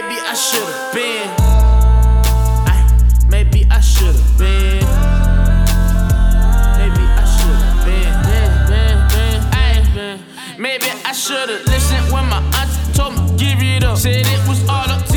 maybe I should've been. Ay, maybe I should've been. Maybe I should've been. been, been, been, ay, Maybe I should've listened when my auntie told me give it up. Said it was all up.